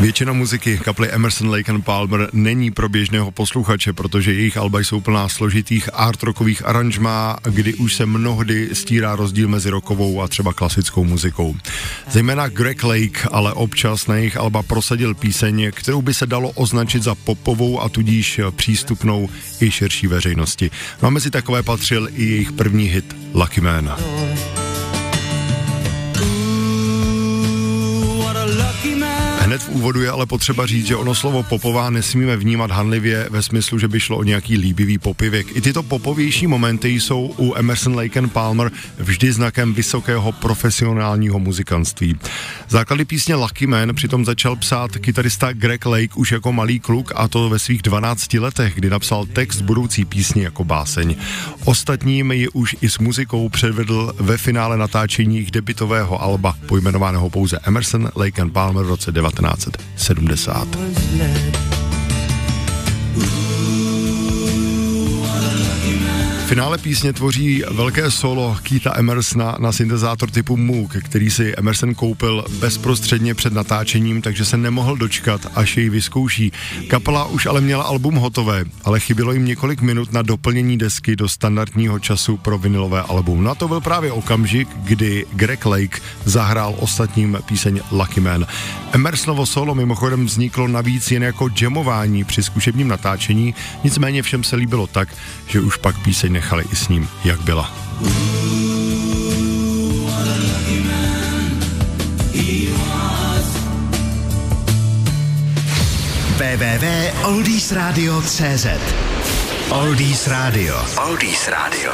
Většina muziky kapely Emerson, Lake and Palmer není pro běžného posluchače, protože jejich alba jsou plná složitých art rockových aranžmá, kdy už se mnohdy stírá rozdíl mezi rockovou a třeba klasickou muzikou. Zejména Greg Lake ale občas na jejich alba prosadil píseň, kterou by se dalo označit za popovou a tudíž přístupnou i širší veřejnosti. No a mezi takové patřil i jejich první hit Lucky Man. Úvodu je ale potřeba říct, že ono slovo popová nesmíme vnímat hanlivě ve smyslu, že by šlo o nějaký líbivý popivěk. I tyto popovější momenty jsou u Emerson Lake and Palmer vždy znakem vysokého profesionálního muzikantství. Základy písně Lucky Man přitom začal psát kytarista Greg Lake už jako malý kluk a to ve svých 12 letech, kdy napsal text budoucí písni jako báseň. Ostatním ji už i s muzikou předvedl ve finále natáčení debitového alba pojmenovaného pouze Emerson Lake and Palmer v roce 19 1970. Finále písně tvoří velké solo Keita Emersona na syntezátor typu Moog, který si Emerson koupil bezprostředně před natáčením, takže se nemohl dočkat, až jej vyzkouší. Kapela už ale měla album hotové, ale chybělo jim několik minut na doplnění desky do standardního času pro vinilové album. No a to byl právě okamžik, kdy Greg Lake zahrál ostatním píseň Lucky Man. Emersonovo solo mimochodem vzniklo navíc jen jako jamování při zkušebním natáčení, nicméně všem se líbilo tak, že už pak píseň nechali i s ním, jak byla. www.oldiesradio.cz Oldies Radio. Oldies Radio.